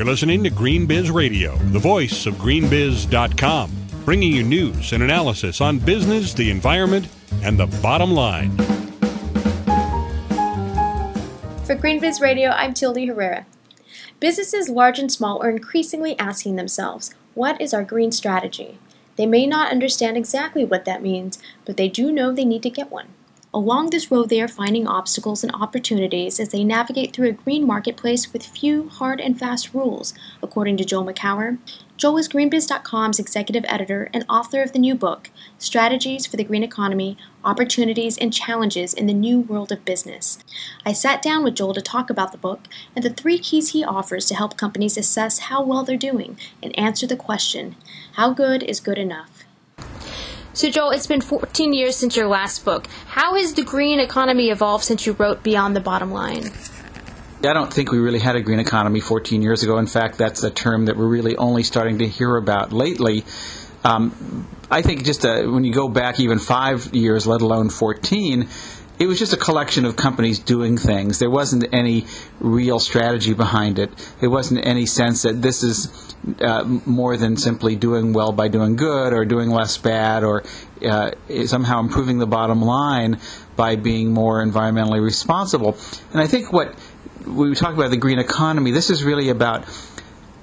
You're listening to Green Biz Radio, the voice of greenbiz.com, bringing you news and analysis on business, the environment, and the bottom line. For Green Biz Radio, I'm Tilde Herrera. Businesses large and small are increasingly asking themselves, what is our green strategy? They may not understand exactly what that means, but they do know they need to get one. Along this road, they are finding obstacles and opportunities as they navigate through a green marketplace with few hard and fast rules, according to Joel Makower. Joel is GreenBiz.com's executive editor and author of the new book, Strategies for the Green Economy Opportunities and Challenges in the New World of Business. I sat down with Joel to talk about the book and the three keys he offers to help companies assess how well they're doing and answer the question how good is good enough? So, Joel, it's been 14 years since your last book. How has the green economy evolved since you wrote Beyond the Bottom Line? I don't think we really had a green economy 14 years ago. In fact, that's a term that we're really only starting to hear about lately. Um, I think just uh, when you go back even five years, let alone 14, it was just a collection of companies doing things. There wasn't any real strategy behind it. There wasn't any sense that this is uh, more than simply doing well by doing good or doing less bad or uh, somehow improving the bottom line by being more environmentally responsible. And I think what we talk about the green economy, this is really about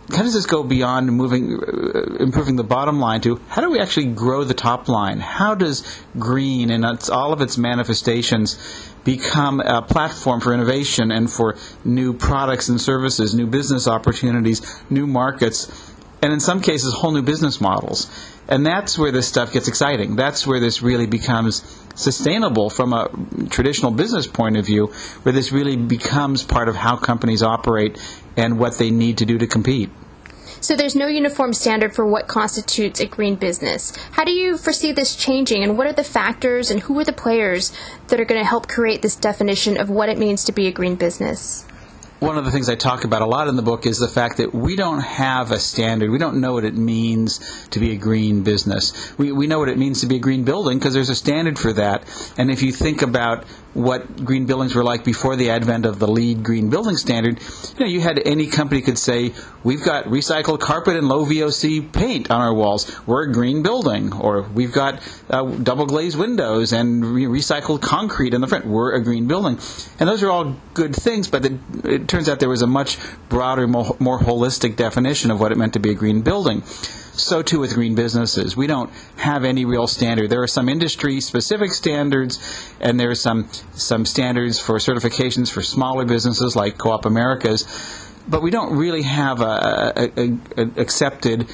how does this go beyond moving, uh, improving the bottom line to how do we actually grow the top line? How does green and all of its manifestations become a platform for innovation and for new products and services, new business opportunities, new markets, and in some cases, whole new business models? And that's where this stuff gets exciting. That's where this really becomes sustainable from a traditional business point of view, where this really becomes part of how companies operate and what they need to do to compete. So there's no uniform standard for what constitutes a green business. How do you foresee this changing, and what are the factors and who are the players that are going to help create this definition of what it means to be a green business? One of the things I talk about a lot in the book is the fact that we don't have a standard. We don't know what it means to be a green business. We, we know what it means to be a green building because there's a standard for that. And if you think about what green buildings were like before the advent of the LEED green building standard, you know, you had any company could say, we've got recycled carpet and low VOC paint on our walls. We're a green building. Or we've got uh, double glazed windows and re- recycled concrete in the front. We're a green building. And those are all good things, but it, it turns out there was a much broader, more, more holistic definition of what it meant to be a green building. So too with green businesses. We don't have any real standard. There are some industry specific standards, and there are some some standards for certifications for smaller businesses like Co-op America's, but we don't really have a, a, a, a accepted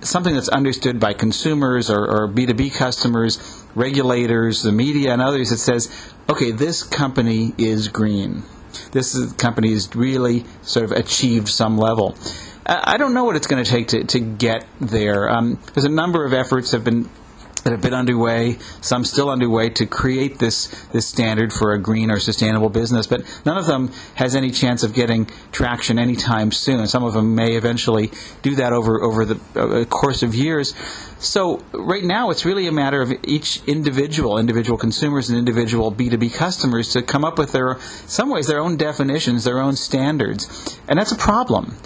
something that's understood by consumers or, or B2B customers, regulators, the media, and others that says, okay, this company is green. This is, company has really sort of achieved some level. I don't know what it's going to take to, to get there. Um, there's a number of efforts have been that have been underway, some still underway, to create this this standard for a green or sustainable business. But none of them has any chance of getting traction anytime soon. Some of them may eventually do that over over the uh, course of years. So right now, it's really a matter of each individual, individual consumers and individual B2B customers to come up with their, some ways, their own definitions, their own standards, and that's a problem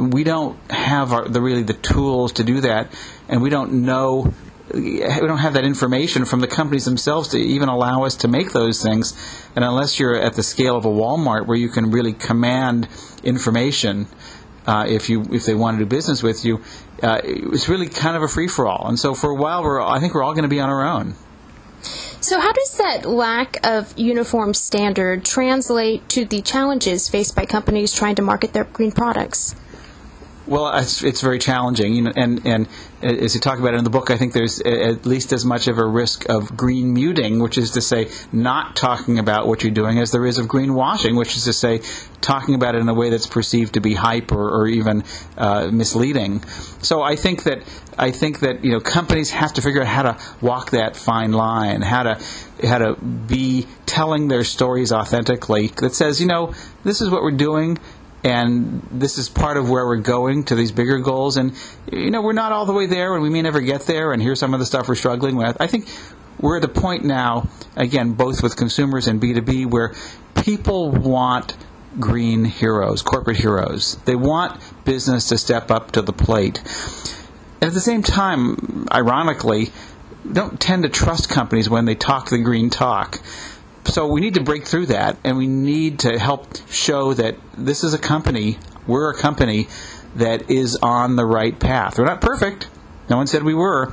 we don't have our, the really the tools to do that, and we don't know we don't have that information from the companies themselves to even allow us to make those things. And unless you're at the scale of a Walmart where you can really command information, uh, if you if they want to do business with you, uh, it's really kind of a free for all. And so for a while, we're I think we're all going to be on our own. So, how does that lack of uniform standard translate to the challenges faced by companies trying to market their green products? Well, it's, it's very challenging, you know, and and as you talk about it in the book, I think there's at least as much of a risk of green muting, which is to say, not talking about what you're doing, as there is of greenwashing, which is to say, talking about it in a way that's perceived to be hype or, or even uh, misleading. So I think that I think that you know companies have to figure out how to walk that fine line, how to how to be telling their stories authentically. That says, you know, this is what we're doing and this is part of where we're going to these bigger goals. And you know, we're not all the way there, and we may never get there. And here's some of the stuff we're struggling with. I think we're at the point now, again, both with consumers and B2B, where people want green heroes, corporate heroes. They want business to step up to the plate. At the same time, ironically, don't tend to trust companies when they talk the green talk. So we need to break through that, and we need to help show that this is a company, we're a company that is on the right path. We're not perfect. No one said we were.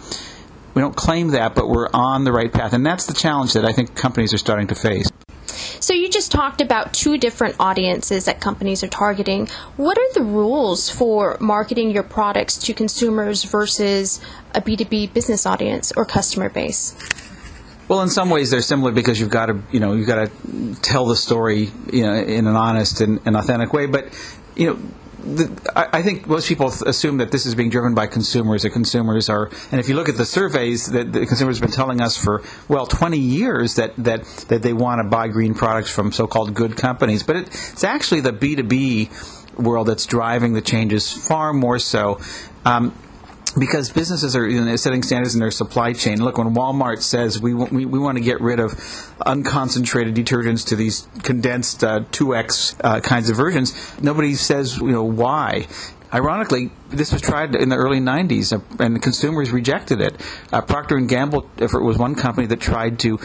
We don't claim that, but we're on the right path. And that's the challenge that I think companies are starting to face. So you just talked about two different audiences that companies are targeting. What are the rules for marketing your products to consumers versus a B2B business audience or customer base? Well, in some ways they're similar because you've got to, you know, you've got to tell the story, you know, in an honest and, and authentic way. But, you know, the, I, I think most people assume that this is being driven by consumers. That consumers are, and if you look at the surveys that the consumers have been telling us for well 20 years that that that they want to buy green products from so-called good companies, but it, it's actually the B2B world that's driving the changes far more so. Um, because businesses are you know, setting standards in their supply chain. Look, when Walmart says we, we, we want to get rid of unconcentrated detergents to these condensed uh, 2x uh, kinds of versions, nobody says you know why. Ironically, this was tried in the early 90s, uh, and consumers rejected it. Uh, Procter and Gamble if it was one company that tried to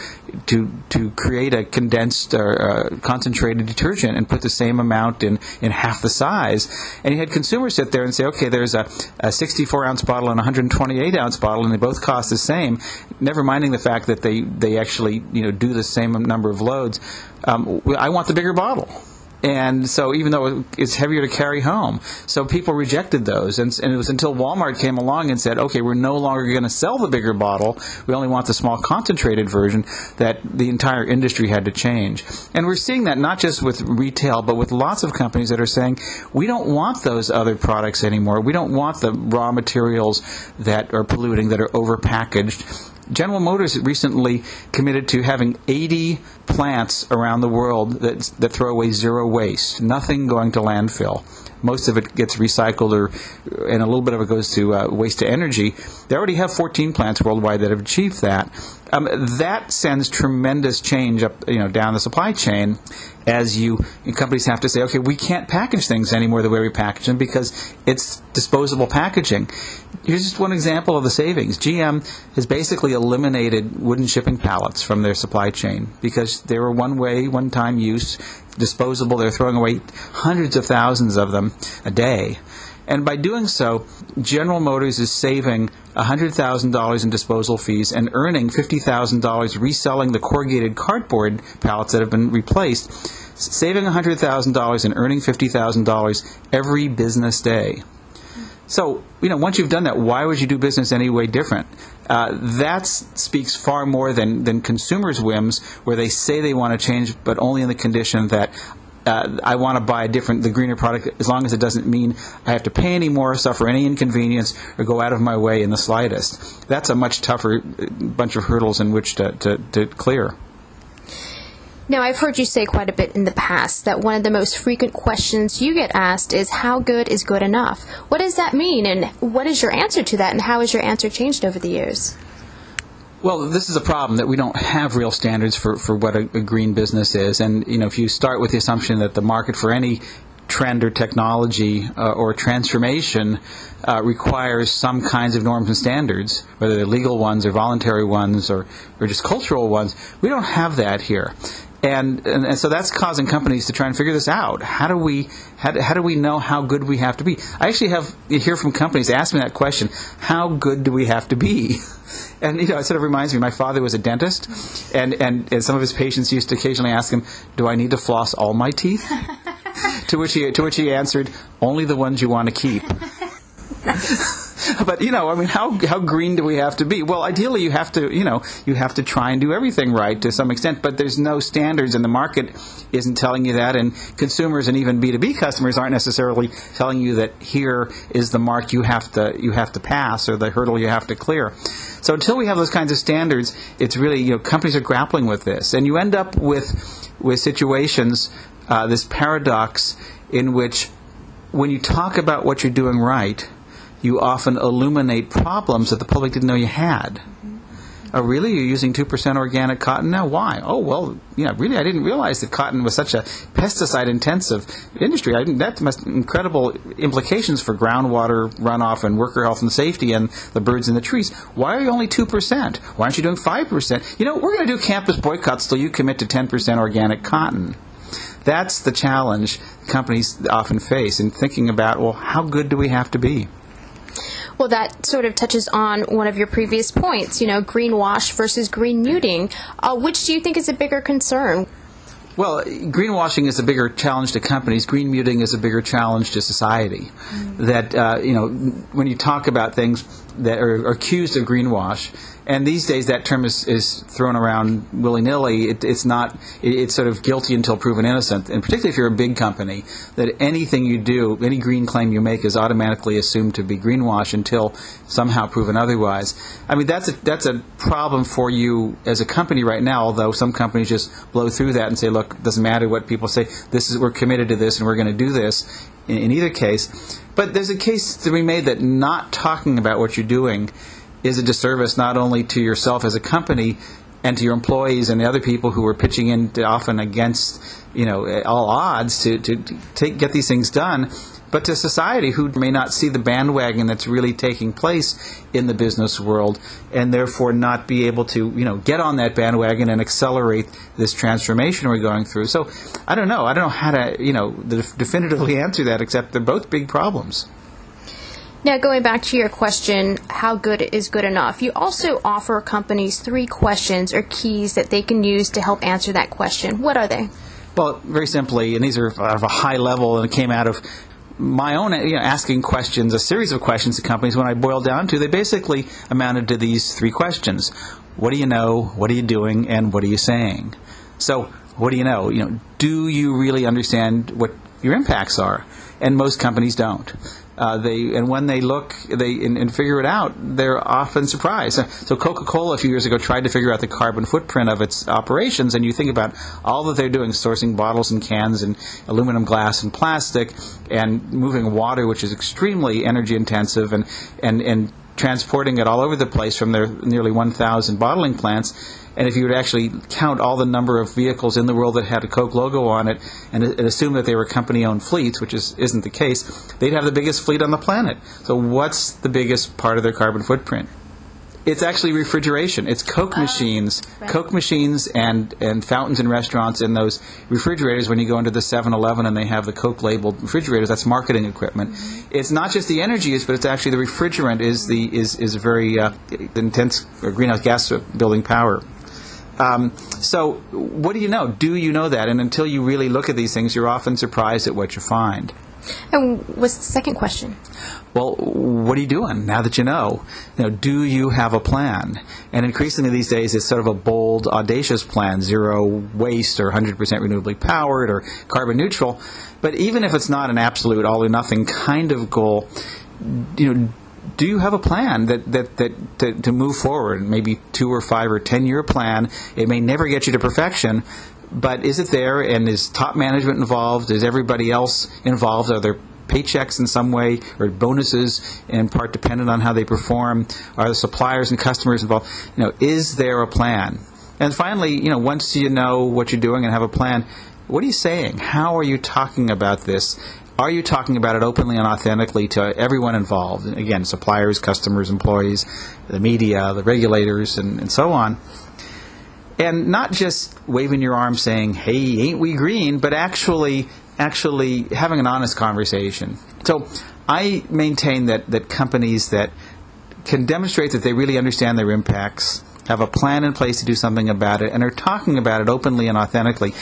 to to create a condensed or uh, concentrated detergent and put the same amount in in half the size. And you had consumers sit there and say, okay, there's a, a 64 ounce bottle and a 128 ounce bottle, and they both cost the same. Never minding the fact that they they actually you know do the same number of loads. Um, I want the bigger bottle and so even though it's heavier to carry home, so people rejected those, and, and it was until Walmart came along and said, "Okay, we're no longer going to sell the bigger bottle. We only want the small concentrated version." That the entire industry had to change, and we're seeing that not just with retail, but with lots of companies that are saying, "We don't want those other products anymore. We don't want the raw materials that are polluting, that are overpackaged." General Motors recently committed to having 80 plants around the world that, that throw away zero waste, nothing going to landfill. Most of it gets recycled, or and a little bit of it goes to uh, waste to energy. They already have 14 plants worldwide that have achieved that. Um, that sends tremendous change up, you know, down the supply chain, as you companies have to say, okay, we can't package things anymore the way we package them because it's disposable packaging. Here's just one example of the savings. GM has basically eliminated wooden shipping pallets from their supply chain because they were one way, one time use, disposable. They're throwing away hundreds of thousands of them a day. And by doing so, General Motors is saving $100,000 in disposal fees and earning $50,000 reselling the corrugated cardboard pallets that have been replaced, saving $100,000 and earning $50,000 every business day. So, you know, once you've done that, why would you do business any way different? Uh, that speaks far more than, than consumers' whims, where they say they want to change, but only in the condition that uh, I want to buy a different, the greener product, as long as it doesn't mean I have to pay any more, suffer any inconvenience, or go out of my way in the slightest. That's a much tougher uh, bunch of hurdles in which to, to, to clear. Now, I've heard you say quite a bit in the past that one of the most frequent questions you get asked is how good is good enough? What does that mean, and what is your answer to that, and how has your answer changed over the years? Well, this is a problem that we don't have real standards for, for what a, a green business is. And, you know, if you start with the assumption that the market for any trend or technology uh, or transformation uh, requires some kinds of norms and standards, whether they're legal ones or voluntary ones or, or just cultural ones. We don't have that here and, and, and so that's causing companies to try and figure this out. How do we how, how do we know how good we have to be? I actually have hear from companies ask me that question: How good do we have to be? And you know, it sort of reminds me. My father was a dentist, and, and, and some of his patients used to occasionally ask him, "Do I need to floss all my teeth?" to which he to which he answered, "Only the ones you want to keep." but you know, I mean, how how green do we have to be? Well, ideally, you have to you know you have to try and do everything right to some extent. But there's no standards, and the market isn't telling you that, and consumers and even B two B customers aren't necessarily telling you that here is the mark you have to you have to pass or the hurdle you have to clear. So until we have those kinds of standards, it's really you know companies are grappling with this, and you end up with with situations uh, this paradox in which when you talk about what you're doing right you often illuminate problems that the public didn't know you had. Mm-hmm. Oh, really? You're using 2% organic cotton now? Why? Oh, well, yeah, really, I didn't realize that cotton was such a pesticide intensive industry. I, that must incredible implications for groundwater runoff and worker health and safety and the birds in the trees. Why are you only 2%? Why aren't you doing 5%? You know, we're going to do campus boycotts till you commit to 10% organic cotton. That's the challenge companies often face in thinking about, well, how good do we have to be? Well, that sort of touches on one of your previous points, you know, greenwash versus green muting. Uh, which do you think is a bigger concern? Well, greenwashing is a bigger challenge to companies. Green muting is a bigger challenge to society. Mm-hmm. That uh, you know, when you talk about things that are, are accused of greenwash, and these days that term is, is thrown around willy nilly. It, it's not. It, it's sort of guilty until proven innocent. And particularly if you're a big company, that anything you do, any green claim you make, is automatically assumed to be greenwash until somehow proven otherwise. I mean, that's a that's a problem for you as a company right now. Although some companies just blow through that and say, look, it doesn't matter what people say. This is we're committed to this and we're going to do this. In, in either case, but there's a case to be made that not talking about what you're doing is a disservice not only to yourself as a company and to your employees and the other people who are pitching in often against you know all odds to, to, to get these things done but to society who may not see the bandwagon that's really taking place in the business world and therefore not be able to you know get on that bandwagon and accelerate this transformation we're going through. So i don't know. I don't know how to you know definitively answer that except they're both big problems now, going back to your question, how good is good enough? You also offer companies three questions or keys that they can use to help answer that question. What are they? Well, very simply, and these are of a high level, and it came out of my own you know, asking questions, a series of questions to companies. When I boiled down to, they basically amounted to these three questions: What do you know? What are you doing? And what are you saying? So, what do you know? You know, do you really understand what your impacts are? And most companies don't. Uh, they and when they look they and, and, figure it out, they're often surprised. So Coca-Cola a few years ago tried to figure out the carbon footprint of its operations, and you think about all that they're doing, sourcing bottles and cans and aluminum, glass, and plastic, and moving water, which is extremely energy intensive, and and and transporting it all over the place from their nearly 1,000 bottling plants. And if you would actually count all the number of vehicles in the world that had a Coke logo on it and, and assume that they were company owned fleets, which is, isn't the case, they'd have the biggest fleet on the planet. So, what's the biggest part of their carbon footprint? It's actually refrigeration. It's Coke oh, machines, right. Coke machines, and and fountains and restaurants, and those refrigerators. When you go into the 7-Eleven and they have the Coke labeled refrigerators, that's marketing equipment. Mm-hmm. It's not just the energy use, but it's actually the refrigerant is the is is a very uh, intense greenhouse gas building power. Um, so, what do you know? Do you know that? And until you really look at these things, you're often surprised at what you find. And what's the second question? Well, what are you doing now that you know? You know, do you have a plan? And increasingly these days, it's sort of a bold, audacious plan: zero waste, or 100% renewably powered, or carbon neutral. But even if it's not an absolute all or nothing kind of goal, you know, do you have a plan that, that, that to, to move forward? Maybe two or five or ten year plan. It may never get you to perfection, but is it there? And is top management involved? Is everybody else involved? Are there paychecks in some way or bonuses in part dependent on how they perform? Are the suppliers and customers involved? You know, is there a plan? And finally, you know, once you know what you're doing and have a plan, what are you saying? How are you talking about this? Are you talking about it openly and authentically to everyone involved? Again, suppliers, customers, employees, the media, the regulators, and, and so on and not just waving your arm saying, "Hey, ain't we green?" but actually actually having an honest conversation. So I maintain that that companies that can demonstrate that they really understand their impacts, have a plan in place to do something about it, and are talking about it openly and authentically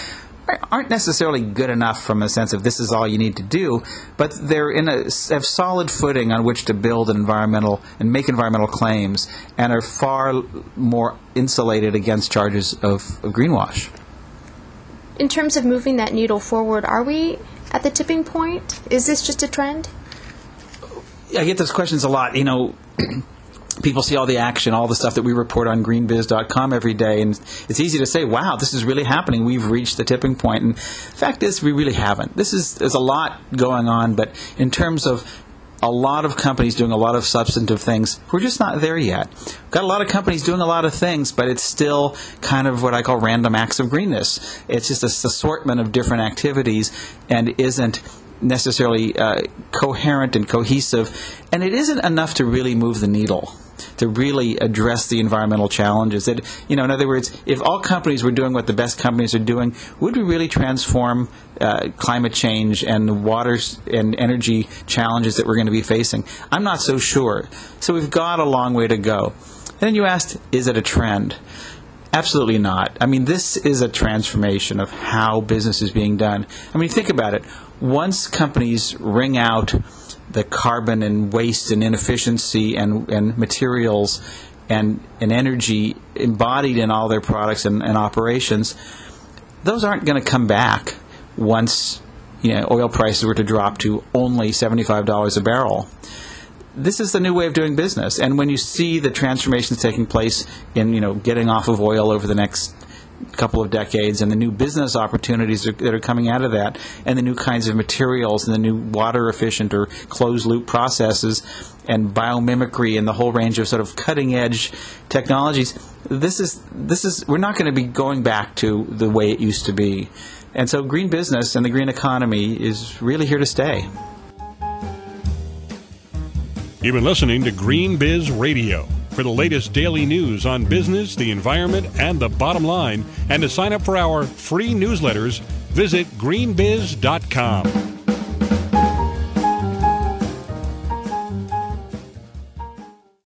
aren't necessarily good enough from a sense of this is all you need to do, but they're in a have solid footing on which to build an environmental and make environmental claims, and are far more insulated against charges of, of greenwash. In terms of moving that needle forward, are we at the tipping point? Is this just a trend? I get those questions a lot. You know. People see all the action, all the stuff that we report on greenbiz.com every day, and it's easy to say, "Wow, this is really happening. We've reached the tipping point." And the fact is, we really haven't. This is there's a lot going on, but in terms of a lot of companies doing a lot of substantive things. We're just not there yet. Got a lot of companies doing a lot of things, but it's still kind of what I call random acts of greenness. It's just this assortment of different activities and isn't necessarily uh, coherent and cohesive, and it isn't enough to really move the needle to really address the environmental challenges. That you know, in other words, if all companies were doing what the best companies are doing, would we really transform uh, climate change and water and energy challenges that we're going to be facing? I'm not so sure. So we've got a long way to go. And then you asked, is it a trend? Absolutely not. I mean, this is a transformation of how business is being done. I mean, think about it. Once companies wring out the carbon and waste and inefficiency and, and materials and, and energy embodied in all their products and, and operations, those aren't going to come back once you know, oil prices were to drop to only $75 a barrel. This is the new way of doing business. And when you see the transformations taking place in, you know, getting off of oil over the next couple of decades and the new business opportunities that are coming out of that and the new kinds of materials and the new water efficient or closed loop processes and biomimicry and the whole range of sort of cutting edge technologies this is this is we're not going to be going back to the way it used to be and so green business and the green economy is really here to stay You've been listening to Green Biz Radio. For the latest daily news on business, the environment, and the bottom line, and to sign up for our free newsletters, visit greenbiz.com.